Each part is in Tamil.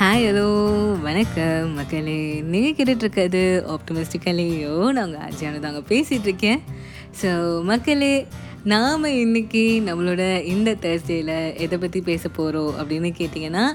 ஹாய் ஹலோ வணக்கம் மக்களே நீங்கள் கேட்டுட்ருக்கிறது ஆப்டமிஸ்டிக்கலையோ நாங்கள் ஆஜியானு தாங்க அங்கே பேசிகிட்ருக்கேன் ஸோ மக்களே நாம் இன்னைக்கு நம்மளோட இந்த தேர்ஸ்டேயில் எதை பற்றி பேச போகிறோம் அப்படின்னு கேட்டிங்கன்னா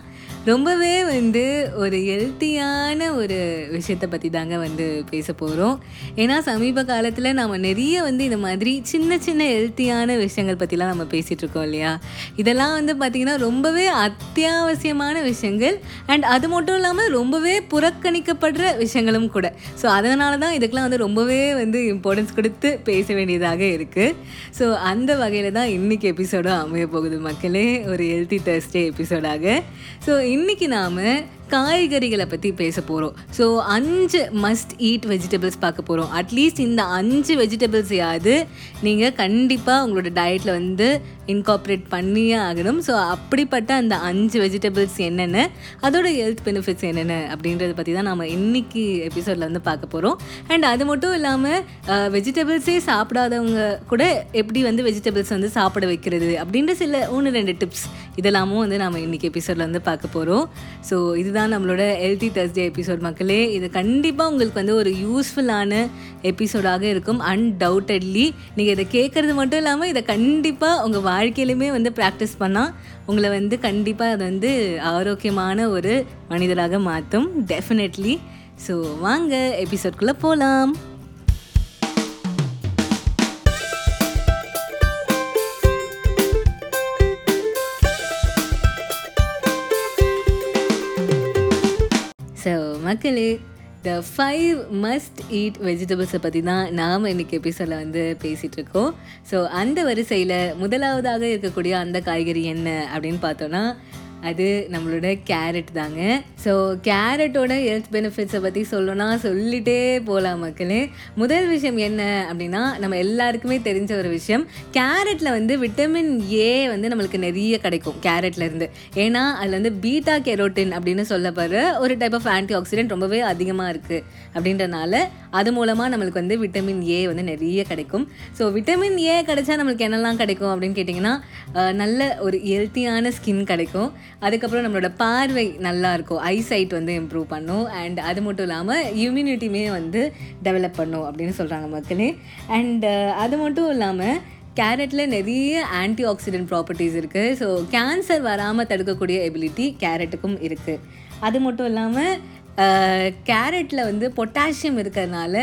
ரொம்பவே வந்து ஒரு ஹெல்த்தியான ஒரு விஷயத்தை பற்றி தாங்க வந்து பேச போகிறோம் ஏன்னா சமீப காலத்தில் நம்ம நிறைய வந்து இந்த மாதிரி சின்ன சின்ன ஹெல்த்தியான விஷயங்கள் பற்றிலாம் நம்ம பேசிகிட்டு இருக்கோம் இல்லையா? இதெல்லாம் வந்து பார்த்திங்கன்னா ரொம்பவே அத்தியாவசியமான விஷயங்கள். அண்ட் அது மட்டும் இல்லாமல் ரொம்பவே புறக்கணிக்கப்படுற விஷயங்களும் கூட. ஸோ அதனால தான் இதுக்கெலாம் வந்து ரொம்பவே வந்து இம்பார்ட்டன்ஸ் கொடுத்து பேச வேண்டியதாக இருக்குது ஸோ அந்த வகையில் தான் இன்றைக்கி எபிசோடும் அமைய போகுது மக்களே. ஒரு ஹெல்த்தி தேர்ஸ்டே எபிசோடாக ஸோ இன்னைக்கு நாம் காய்கறிகளை பற்றி பேச போகிறோம் ஸோ அஞ்சு மஸ்ட் ஈட் வெஜிடபிள்ஸ் பார்க்க போகிறோம் அட்லீஸ்ட் இந்த அஞ்சு வெஜிடபிள்ஸையாவது நீங்கள் கண்டிப்பாக உங்களோட டயட்டில் வந்து இன்கார்ப்ரேட் பண்ணியே ஆகணும். ஸோ அப்படிப்பட்ட அந்த அஞ்சு வெஜிடபிள்ஸ் என்னென்ன அதோட ஹெல்த் பெனிஃபிட்ஸ் என்னென்ன அப்படின்றத பற்றி தான் நம்ம இன்னைக்கு எபிசோடில் வந்து பார்க்க போகிறோம் அண்ட் அது மட்டும் இல்லாமல் வெஜிடபிள்ஸே சாப்பிடாதவங்க கூட எப்படி வந்து வெஜிடபிள்ஸ் வந்து சாப்பிட வைக்கிறது அப்படின்ற சில ஒன்று ரெண்டு டிப்ஸ் இதெல்லாமும் வந்து நம்ம இன்னைக்கு எபிசோடில் வந்து பார்க்க போகிறோம் ஸோ இது இதுதான் நம்மளோட ஹெல்த்தி தர்ஸ்டே எபிசோட் மக்களே. இது கண்டிப்பாக உங்களுக்கு வந்து ஒரு யூஸ்ஃபுல்லான எபிசோடாக இருக்கும். அன்டவுட்டட்லி நீங்கள் இதை கேட்குறது மட்டும் இல்லாமல் இதை கண்டிப்பாக உங்கள் வாழ்க்கையிலுமே வந்து ப்ராக்டிஸ் பண்ணால் உங்களை வந்து கண்டிப்பாக அது வந்து ஆரோக்கியமான ஒரு மனிதராக மாற்றும் டெஃபினெட்லி ஸோ வாங்க எபிசோட்குள்ளே போகலாம் மக்களே த ஃபைவ் மஸ்ட் ஈட் வெஜிடபிள்ஸை பற்றி தான் நாம் இன்றைக்கி எபிசோடில் வந்து பேசிகிட்ருக்கோம் ஸோ அந்த வரிசையில் முதலாவதாக இருக்கக்கூடிய அந்த காய்கறி என்ன அப்படின்னு பார்த்தோன்னா அது நம்மளோட கேரட் தாங்க. ஸோ கேரட்டோட ஹெல்த் பெனிஃபிட்ஸை பற்றி சொல்லணும்னா சொல்லிட்டே போகலாம் மக்களே. முதல் விஷயம் என்ன அப்படின்னா நம்ம எல்லாருக்குமே தெரிஞ்ச ஒரு விஷயம். கேரட்டில் வந்து விட்டமின் ஏ வந்து நம்மளுக்கு நிறைய கிடைக்கும் கேரட்லேருந்து ஏன்னா அதில் வந்து பீட்டா கெரோட்டின் அப்படின்னு சொல்லப்படுற ஒரு டைப் ஆஃப் ஆன்டி ஆக்சிடென்ட் ரொம்பவே அதிகமாக இருக்குது அப்படின்றனால அது மூலமாக நம்மளுக்கு வந்து விட்டமின் ஏ வந்து நிறைய கிடைக்கும். ஸோ விட்டமின் ஏ கிடைச்சா நம்மளுக்கு என்னெல்லாம் கிடைக்கும் அப்படின்னு கேட்டிங்கன்னா நல்ல ஒரு ஹெல்த்தியான ஸ்கின் கிடைக்கும். அதுக்கப்புறம் நம்மளோட பார்வை நல்லாயிருக்கும் ஐசைட் வந்து இம்ப்ரூவ் பண்ணும். அண்ட் அது மட்டும் இல்லாமல் இம்யூனிட்டியுமே வந்து டெவலப் பண்ணும் அப்படின்னு சொல்கிறாங்க மக்களே. அண்ட் அது மட்டும் இல்லாமல் கேரட்டில் நிறைய ஆன்டி ஆக்சிடென்ட் ப்ராப்பர்ட்டிஸ் இருக்குது ஸோ கேன்சர் வராமல் தடுக்கக்கூடிய எபிலிட்டி கேரட்டுக்கும் இருக்குது அது மட்டும் இல்லாமல் கேரட்டில் வந்து பொட்டாசியம் இருக்கிறதுனால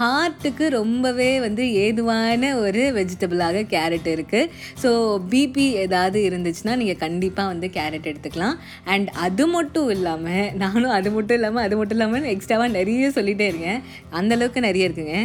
ஹார்ட்டுக்கு ரொம்பவே வந்து ஏதுவான ஒரு வெஜிடபிளாக கேரட் இருக்குது ஸோ பிபி ஏதாவது இருந்துச்சுன்னா நீங்கள் கண்டிப்பாக வந்து கேரட் எடுத்துக்கலாம். அண்ட் அது மட்டும் இல்லாமல் நானும் அது மட்டும் இல்லாமல் அது மட்டும் இல்லாமல் எக்ஸ்ட்ராவாக நிறைய சொல்லிகிட்டே இருக்கேன். அந்தளவுக்கு நிறைய இருக்குங்க.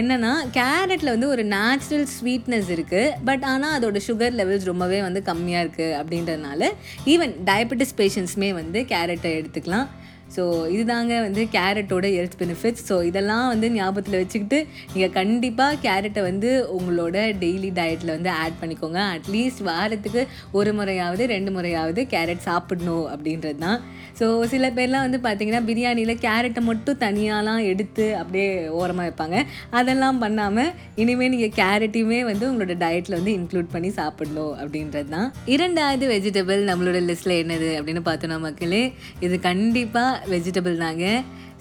என்னென்னா கேரட்டில் வந்து ஒரு நேச்சுரல் ஸ்வீட்னஸ் இருக்குது பட் ஆனால் அதோடய சுகர் லெவல்ஸ் ரொம்பவே வந்து கம்மியாக இருக்குது அப்படின்றதுனால ஈவன் டயபெட்டிஸ் பேஷண்ட்ஸுமே வந்து கேரட்டை எடுத்துக்கலாம். ஸோ இதுதாங்க வந்து கேரட்டோட ஹெல்த் பெனிஃபிட்ஸ் ஸோ இதெல்லாம் வந்து ஞாபகத்தில் வச்சுக்கிட்டு நீங்கள் கண்டிப்பாக கேரட்டை வந்து உங்களோட டெய்லி டயட்டில் வந்து ஆட் பண்ணிக்கோங்க. அட்லீஸ்ட் வாரத்துக்கு ஒரு முறையாவது ரெண்டு முறையாவது கேரட் சாப்பிடணும் அப்படின்றது தான் ஸோ சில பேர்லாம் வந்து பார்த்தீங்கன்னா பிரியாணியில் கேரட்டை மட்டும் தனியாலாம் எடுத்து அப்படியே ஓரமாக வைப்பாங்க. அதெல்லாம் பண்ணாமல் இனிமேல் நீங்கள் கேரட்டையுமே வந்து உங்களோட டயட்டில் வந்து இன்க்ளூட் பண்ணி சாப்பிடணும் அப்படின்றது தான் இரண்டாவது வெஜிடபிள் நம்மளோட லிஸ்ட்டில் என்னது அப்படின்னு பார்த்தோன்னா மக்களே இது கண்டிப்பாக வெஜிடபிள் தாங்க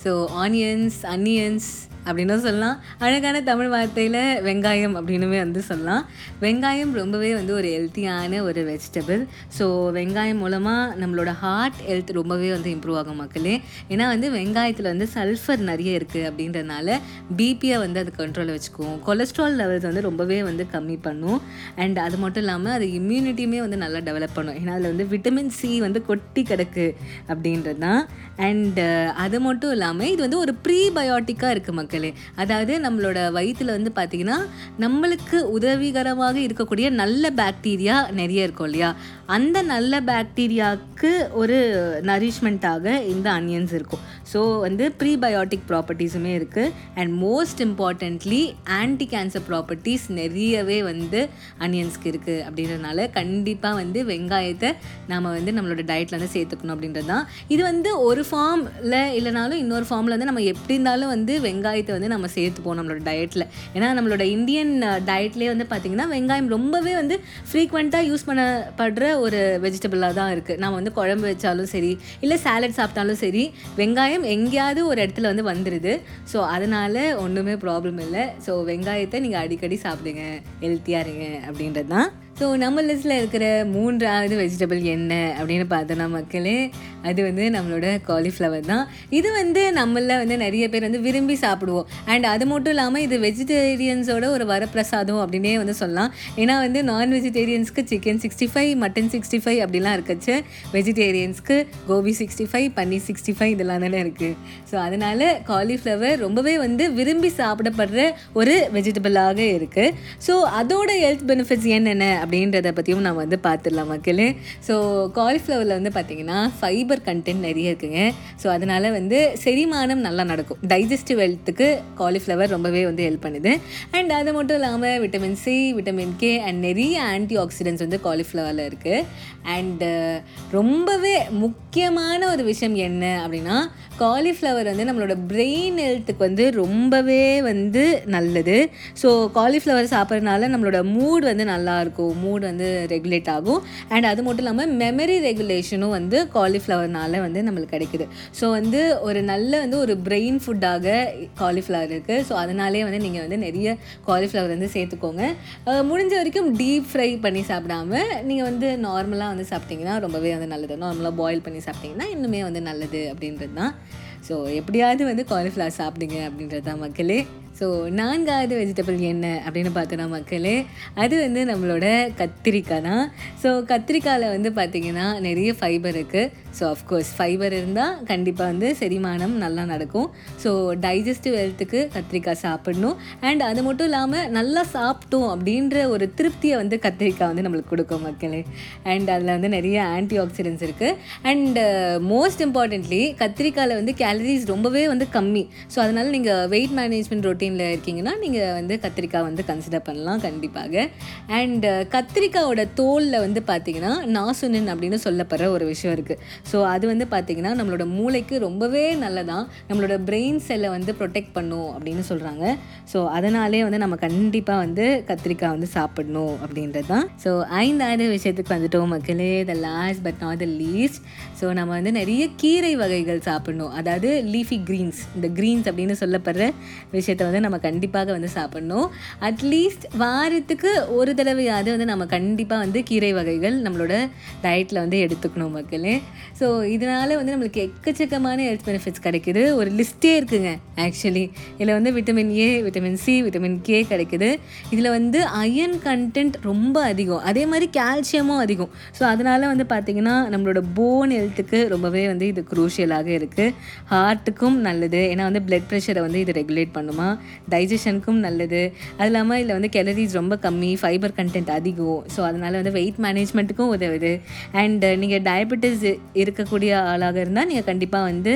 ஸோ ஆனியன்ஸ் அனியன்ஸ் அப்படின்னும் சொல்லலாம். அழகான தமிழ் வார்த்தையில் வெங்காயம் அப்படின்னுமே வந்து சொல்லலாம். வெங்காயம் ரொம்பவே வந்து ஒரு ஹெல்த்தியான ஒரு வெஜிடபிள் ஸோ வெங்காயம் மூலமாக நம்மளோட ஹார்ட் ஹெல்த் ரொம்பவே வந்து இம்ப்ரூவ் ஆகும் மக்களே. ஏன்னா வந்து வெங்காயத்தில் வந்து சல்ஃபர் நிறைய இருக்குது அப்படின்றனால பிபியை வந்து அது கண்ட்ரோலில் வச்சுக்கும் கொலஸ்ட்ரால் லெவல்ஸ் வந்து ரொம்பவே வந்து கம்மி பண்ணும். அண்ட் அது மட்டும் இல்லாமல் அது இம்யூனிட்டியுமே வந்து நல்லா டெவலப் பண்ணும். ஏன்னா அதில் வந்து விட்டமின் சி வந்து கொட்டி கிடக்கு அப்படின்றது தான் அண்ட் அது மட்டும் இல்லாமல் இது வந்து ஒரு ப்ரீபயோட்டிக்காக இருக்குது மக்கள். அதாவது நம்மளோட வயிற்றில் வந்து பார்த்திங்கன்னா நம்மளுக்கு உதவிகரமாக இருக்கக்கூடிய நல்ல பாக்டீரியா நிறைய இருக்கும் இல்லையா? அந்த நல்ல பாக்டீரியாவுக்கு ஒரு நரிஷ்மெண்ட்டாக இந்த அனியன்ஸ் இருக்கும். ஸோ வந்து ப்ரீபயோட்டிக் ப்ராப்பர்ட்டிஸுமே இருக்குது and most importantly anti cancer properties நிறையவே வந்து அனியன்ஸ்க்கு இருக்குது அப்படின்றதுனால கண்டிப்பாக வந்து வெங்காயத்தை நாம் வந்து நம்மளோட டயட்டில் வந்து சேர்த்துக்கணும் அப்படின்றது தான் இது வந்து ஒரு ஃபார்மில் இல்லைனாலும் இன்னொரு ஃபார்மில் வந்து நம்ம எப்படி இருந்தாலும் வந்து வெங்காயம் வெங்காயத்தை வந்து நம்ம சேர்த்துப்போம் நம்மளோட டயட்டில் ஏன்னா நம்மளோட இந்தியன் டயட்லேயே வந்து பார்த்திங்கன்னா வெங்காயம் ரொம்பவே வந்து ஃப்ரீக்வெண்ட்டாக யூஸ் பண்ணப்படுற ஒரு வெஜிடபிளாக தான் இருக்குது நம்ம வந்து குழம்பு வச்சாலும் சரி இல்லை சாலட் சாப்பிட்டாலும் சரி வெங்காயம் எங்கேயாவது ஒரு இடத்துல வந்து வந்துடுது ஸோ அதனால் ஒன்றுமே ப்ராப்ளம் இல்லை. ஸோ வெங்காயத்தை நீங்கள் அடிக்கடி சாப்பிடுங்க. ஹெல்த்தியாக இருங்க அப்படின்றது தான் ஸோ நம்ம லிஸ்ட்டில் இருக்கிற மூன்றாவது வெஜிடபிள் என்ன அப்படின்னு பார்த்தோன்னா மக்களே அது வந்து நம்மளோட காலிஃப்ளவர் தான். இது வந்து நம்மள வந்து நிறைய பேர் வந்து விரும்பி சாப்பிடுவோம். அண்ட் அது மட்டும் இல்லாமல் இது வெஜிடேரியன்ஸோட ஒரு வரப்பிரசாதம் அப்படின்னே வந்து சொல்லலாம். ஏன்னா வந்து நான் வெஜிடேரியன்ஸ்க்கு chicken sixty five mutton sixty five அப்படிலாம் இருக்கச்சு. வெஜிடேரியன்ஸ்க்கு gobi sixty five paneer sixty five இதெல்லாம் தானே இருக்குது ஸோ அதனால் காலிஃப்ளவர் ரொம்பவே வந்து விரும்பி சாப்பிடப்படுற ஒரு வெஜிடபிளாக இருக்குது ஸோ அதோட ஹெல்த் பெனிஃபிட்ஸ் என்னென்ன அப்படின்றத பற்றியும் நம்ம வந்து பார்த்துடலாம் மக்களே. ஸோ காலிஃப்ளவரில் வந்து பார்த்திங்கன்னா ஃபைபர் கண்டென்ட் நிறைய இருக்குங்க. ஸோ அதனால் வந்து செரிமானம் நல்லா நடக்கும். டைஜஸ்டிவ் ஹெல்த்துக்கு காலிஃப்ளவர் ரொம்பவே வந்து ஹெல்ப் பண்ணுது. அண்ட் அது மட்டும் இல்லாமல் vitamin C vitamin K and நிறைய ஆன்டி ஆக்சிடென்ட்ஸ் வந்து காலிஃப்ளவரில் இருக்குது அண்டு ரொம்பவே முக்கியமான ஒரு விஷயம் என்ன அப்படின்னா காலிஃப்ளவர் வந்து நம்மளோட பிரெயின் ஹெல்த்துக்கு வந்து ரொம்பவே வந்து நல்லது. ஸோ காலிஃப்ளவர் சாப்பிட்றதுனால நம்மளோட மூட் வந்து நல்லாயிருக்கும் மூட் வந்து ரெகுலேட் ஆகும். அண்ட் அது மட்டும் இல்லாமல் மெமரி ரெகுலேஷனும் வந்து காலிஃப்ளவர்னால வந்து நம்மளுக்கு கிடைக்குது. ஸோ வந்து ஒரு நல்ல வந்து ஒரு பிரெயின் ஃபுட்டாக காலிஃப்ளவர் இருக்குது ஸோ அதனாலே வந்து நீங்கள் வந்து நிறைய காலிஃப்ளவர் வந்து சேர்த்துக்கோங்க. முடிஞ்ச வரைக்கும் டீப் ஃப்ரை பண்ணி சாப்பிடாம நீங்கள் வந்து நார்மலாக வந்து சாப்பிட்டிங்கன்னா ரொம்பவே வந்து நல்லது. நார்மலாக பாயில் பண்ணி சாப்பிட்டிங்கன்னா இன்னுமே வந்து நல்லது அப்படின்றது தான் ஸோ எப்படியாவது வந்து காலிஃப்ளவர் சாப்பிடுங்க அப்படின்றது தான் மக்களே. ஸோ நான்காவது வெஜிடபிள் என்ன அப்படின்னு பார்த்தோன்னா மக்களே அது வந்து நம்மளோட கத்திரிக்காய் தான். ஸோ கத்திரிக்காயில் வந்து பார்த்திங்கன்னா நிறைய ஃபைபர் இருக்குது ஸோ அஃப்கோர்ஸ் ஃபைபர் இருந்தால் கண்டிப்பாக வந்து செரிமானம் நல்லா நடக்கும். ஸோ டைஜஸ்டிவ் ஹெல்த்துக்கு கத்திரிக்காய் சாப்பிடணும். அண்ட் அது மட்டும் இல்லாமல் நல்லா சாப்பிட்டோம் அப்படின்ற ஒரு திருப்தியை வந்து கத்திரிக்காய் வந்து நம்மளுக்கு கொடுக்கும் மக்களே. அண்ட் அதில் வந்து நிறைய ஆன்டி ஆக்சிடென்ட்ஸ் இருக்குது அண்ட் மோஸ்ட் இம்பார்ட்டன்ட்லி கத்திரிக்காயில் வந்து கேலரிஸ் ரொம்பவே வந்து கம்மி. ஸோ அதனால் நீங்கள் வெயிட் மேனேஜ்மெண்ட் ரொட்டீனில் இருக்கீங்கன்னா நீங்கள் வந்து கத்திரிக்காய் வந்து கன்சிடர் பண்ணலாம் கண்டிப்பாக. அண்ட் கத்திரிக்காயோட தோலில் வந்து பார்த்தீங்கன்னா நாசுனன் அப்படின்னு சொல்லப்படுற ஒரு விஷயம் இருக்குது ஸோ அது வந்து பார்த்திங்கன்னா நம்மளோட மூளைக்கு ரொம்பவே நல்லதான். நம்மளோட பிரெயின் செல்லை வந்து ப்ரொடெக்ட் பண்ணும் அப்படின்னு சொல்கிறாங்க ஸோ அதனாலே வந்து நம்ம கண்டிப்பாக வந்து கத்திரிக்காய் வந்து சாப்பிடணும் அப்படின்றது தான் ஸோ ஐந்தாவது விஷயத்துக்கு வந்துட்டோம் மக்களே. The last but not the least so நம்ம வந்து நிறைய கீரை வகைகள் சாப்பிடணும். அதாவது லீஃபி க்ரீன்ஸ் இந்த க்ரீன்ஸ் அப்படின்னு சொல்லப்படுற விஷயத்தை வந்து நம்ம கண்டிப்பாக வந்து சாப்பிட்ணும். அட்லீஸ்ட் வாரத்துக்கு ஒரு தடவையாவது வந்து நம்ம கண்டிப்பாக வந்து கீரை வகைகள் நம்மளோட டயட்டில் வந்து எடுத்துக்கணும் மக்களே. ஸோ இதனால் வந்து நம்மளுக்கு எக்கச்சக்கமான ஹெல்த் பெனிஃபிட்ஸ் கிடைக்குது. ஒரு லிஸ்ட்டே இருக்குங்க ஆக்சுவலி இதில் வந்து vitamin A vitamin C vitamin K கிடைக்குது. இதில் வந்து அயன் கண்டென்ட் ரொம்ப அதிகம். அதே மாதிரி கால்சியமும் அதிகம். ஸோ அதனால் வந்து பார்த்திங்கன்னா நம்மளோட போன் ஹெல்த்துக்கு ரொம்பவே வந்து இது குரூஷியலாக இருக்குது ஹார்ட்டுக்கும் நல்லது. ஏன்னா வந்து பிளட் ப்ரெஷரை வந்து இது ரெகுலேட் பண்ணுமா? டைஜஷனுக்கும் நல்லது. அது இல்லாமல் இதில் வந்து கெலரிஸ் ரொம்ப கம்மி ஃபைபர் கண்டென்ட் அதிகம். ஸோ அதனால் வந்து வெயிட் மேனேஜ்மெண்ட்டுக்கும் உதவுது. அண்ட் நீங்கள் டயபெட்டிஸ் இருக்கக்கூடிய ஆளாக இருந்தால் நீங்கள் கண்டிப்பாக வந்து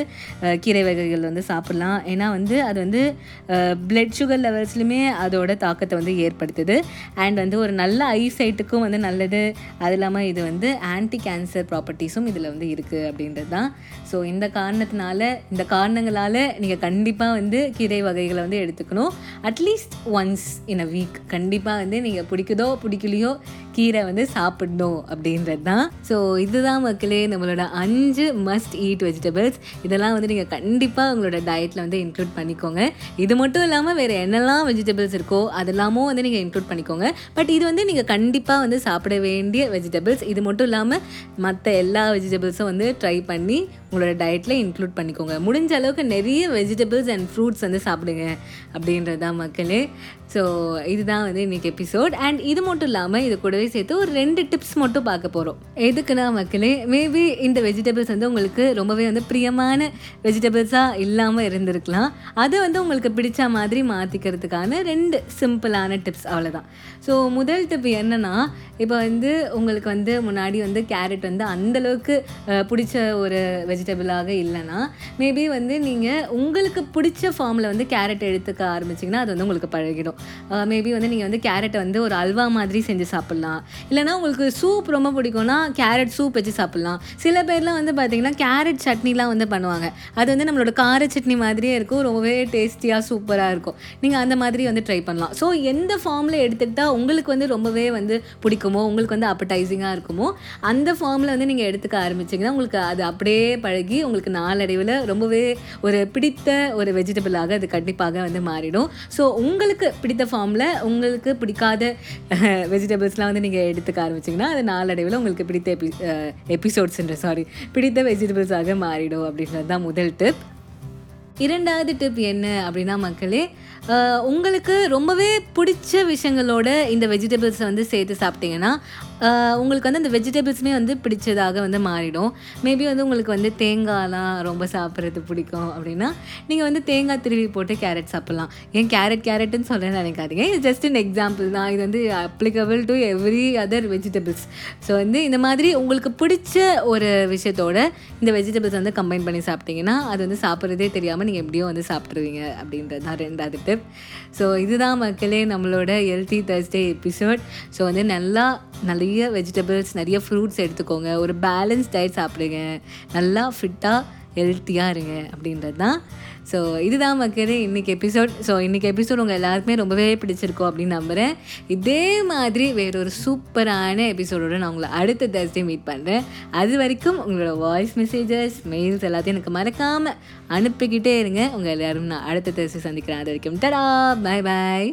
கீரை வகைகள் வந்து சாப்பிட்லாம். ஏன்னா வந்து அது வந்து பிளட் சுகர் லெவல்ஸ்லையுமே அதோட தாக்கத்தை வந்து ஏற்படுத்துது. அண்ட் வந்து ஒரு நல்ல ஐசைட்டுக்கும் வந்து நல்லது. அது இல்லாமல் இது வந்து ஆன்டி கேன்சர் ப்ராப்பர்ட்டிஸும் இதில் வந்து இருக்குது அப்படின்றது தான் ஸோ இந்த காரணத்தினால இந்த காரணங்களால் நீங்கள் கண்டிப்பாக வந்து கீரை வகைகளை வந்து எடுத்துக்கணும். At least once in a week கண்டிப்பாக வந்து நீங்கள் பிடிக்குதோ பிடிக்கலையோ கீரை வந்து சாப்பிடணும் அப்படின்றது தான் ஸோ இதுதான் மக்களே நம்மளோட அஞ்சு மஸ்ட் ஈட் வெஜிடபிள்ஸ் இதெல்லாம் வந்து நீங்கள் கண்டிப்பாக உங்களோட டயட்டில் வந்து இன்க்ளூட் பண்ணிக்கோங்க. இது மட்டும் இல்லாமல் வேறு என்னெல்லாம் வெஜிடபிள்ஸ் இருக்கோ அதெல்லாமும் வந்து நீங்கள் இன்க்ளூட் பண்ணிக்கோங்க. பட் இது வந்து நீங்கள் கண்டிப்பாக வந்து சாப்பிட வேண்டிய வெஜிடபிள்ஸ் இது மட்டும் இல்லாமல் மற்ற எல்லா வெஜிடபிள்ஸும் வந்து ட்ரை பண்ணி உங்களோட டயட்டில் இன்க்ளூட் பண்ணிக்கோங்க. முடிஞ்ச அளவுக்கு நிறைய வெஜிடபிள்ஸ் அண்ட் ஃப்ரூட்ஸ் வந்து சாப்பிடுங்க அப்படின்றது தான் மக்களே. ஸோ இதுதான் வந்து இன்றைக்கி எபிசோட் அண்ட் இது மட்டும் இல்லாமல் இது கூடவே சேர்த்து ஒரு ரெண்டு டிப்ஸ் மட்டும் பார்க்க போகிறோம் எதுக்குன்னா மக்களே மேபி இந்த வெஜிடபிள்ஸ் வந்து உங்களுக்கு ரொம்பவே வந்து பிரியமான வெஜிடபிள்ஸாக இல்லாமல் இருந்திருக்கலாம். அதை வந்து உங்களுக்கு பிடிச்ச மாதிரி மாற்றிக்கிறதுக்கான ரெண்டு சிம்பிளான டிப்ஸ் அவ்வளோதான் ஸோ முதல் டிப் என்னென்னா இப்போ வந்து உங்களுக்கு வந்து முன்னாடி வந்து கேரட் வந்து அந்தளவுக்கு பிடிச்ச ஒரு வெஜிடபிளாக இல்லைன்னா மேபி வந்து நீங்கள் உங்களுக்கு பிடிச்ச ஃபார்மில் வந்து கேரட் எடுத்துக்க ஆரம்பிச்சிங்கன்னா அது வந்து உங்களுக்கு பழகிடும். Uh, மேபி வந்து நீங்கள் வந்து கேரட்டை வந்து ஒரு அல்வா மாதிரி செஞ்சு சாப்பிட்லாம். இல்லைனா உங்களுக்கு சூப் ரொம்ப பிடிக்கும்னா கேரட் சூப் வச்சு சாப்பிட்லாம். சில பேர்லாம் வந்து பார்த்திங்கன்னா கேரட் சட்னிலாம் வந்து பண்ணுவாங்க. அது வந்து நம்மளோட கார சட்னி மாதிரியே இருக்கும். ரொம்பவே டேஸ்டியாக சூப்பராக இருக்கும். நீங்கள் அந்த மாதிரி வந்து ட்ரை பண்ணலாம். ஸோ எந்த ஃபார்மில் எடுத்துக்கிட்டால் உங்களுக்கு வந்து ரொம்பவே வந்து பிடிக்குமோ உங்களுக்கு வந்து அப்படைசிங்காக இருக்குமோ அந்த ஃபார்மில் வந்து நீங்கள் எடுத்துக்க ஆரம்பிச்சிங்கன்னா உங்களுக்கு அது அப்படியே பழகி உங்களுக்கு நாளடைவில் ரொம்பவே ஒரு பிடித்த ஒரு வெஜிடபிளாக அது கண்டிப்பாக வந்து மாறிடும். ஸோ உங்களுக்கு பிடித்த ஃபார்மில் உங்களுக்கு பிடிக்காத வெஜிடபிள்ஸ்லாம் வந்து நீங்கள் எடுத்துக்க ஆரம்பிச்சிங்கன்னா அது நாளடைவில் உங்களுக்கு பிடித்த எபி எபிசோட்ஸ்ன்ற சாரி பிடித்த வெஜிடபிள்ஸாக மாறிடும் அப்படின்றது தான் முதல் டிப் இரண்டாவது டிப் என்ன அப்படின்னா மக்களே உங்களுக்கு ரொம்பவே பிடிச்ச விஷயங்களோட இந்த வெஜிடபிள்ஸை வந்து சேர்த்து சாப்பிட்டீங்கன்னா உங்களுக்கு வந்து அந்த வெஜிடபிள்ஸுமே வந்து பிடிச்சதாக வந்து மாறிடும். மேபி வந்து உங்களுக்கு வந்து தேங்காய்லாம் ரொம்ப சாப்பிட்றது பிடிக்கும் அப்படின்னா நீங்கள் வந்து தேங்காய் திருவி போட்டு கேரட் சாப்பிட்லாம். ஏன் கேரட் கேரட்னு சொல்ல நினைக்காதீங்க. இது ஜஸ்ட் இன் எக்ஸாம்பிள் தான். இது வந்து applicable to every other vegetables so வந்து இந்த மாதிரி உங்களுக்கு பிடிச்ச ஒரு விஷயத்தோட இந்த வெஜிடபிள்ஸ் வந்து கம்பைன் பண்ணி சாப்பிட்டீங்கன்னா அது வந்து சாப்பிட்றதே தெரியாமல் நீங்கள் எப்படியோ வந்து சாப்பிட்ருவீங்க அப்படின்றது தான் ரெண்டாவது டிப் ஸோ இதுதான் மக்களே நம்மளோட ஹெல்த்தி தர்ஸ்டே எபிசோட் ஸோ வந்து நல்லா நல்ல நிறைய வெஜிடபிள்ஸ் நிறைய ஃப்ரூட்ஸ் எடுத்துக்கோங்க. ஒரு பேலன்ஸ் டயட் சாப்பிடுங்க. நல்லா ஃபிட்டாக ஹெல்த்தியாக இருங்க அப்படின்றது தான். ஸோ இதுதான் மக்களே இன்றைக்கி எபிசோட் ஸோ இன்றைக்கி எபிசோட் உங்கள் எல்லாருக்குமே ரொம்பவே பிடிச்சிருக்கோம் அப்படின்னு நம்புகிறேன் இதே மாதிரி வேறொரு சூப்பரான எபிசோடோட நான் உங்களை அடுத்த Thursday மீட் பண்ணுறேன் அது வரைக்கும் உங்களோட வாய்ஸ் மெசேஜஸ் மெயில்ஸ் எல்லாத்தையும் எனக்கு மறக்காமல் அனுப்பிக்கிட்டே இருங்க. உங்கள் எல்லோரும் நான் அடுத்த Thursday சந்திக்கிறேன். அது வரைக்கும் டடா பை பாய்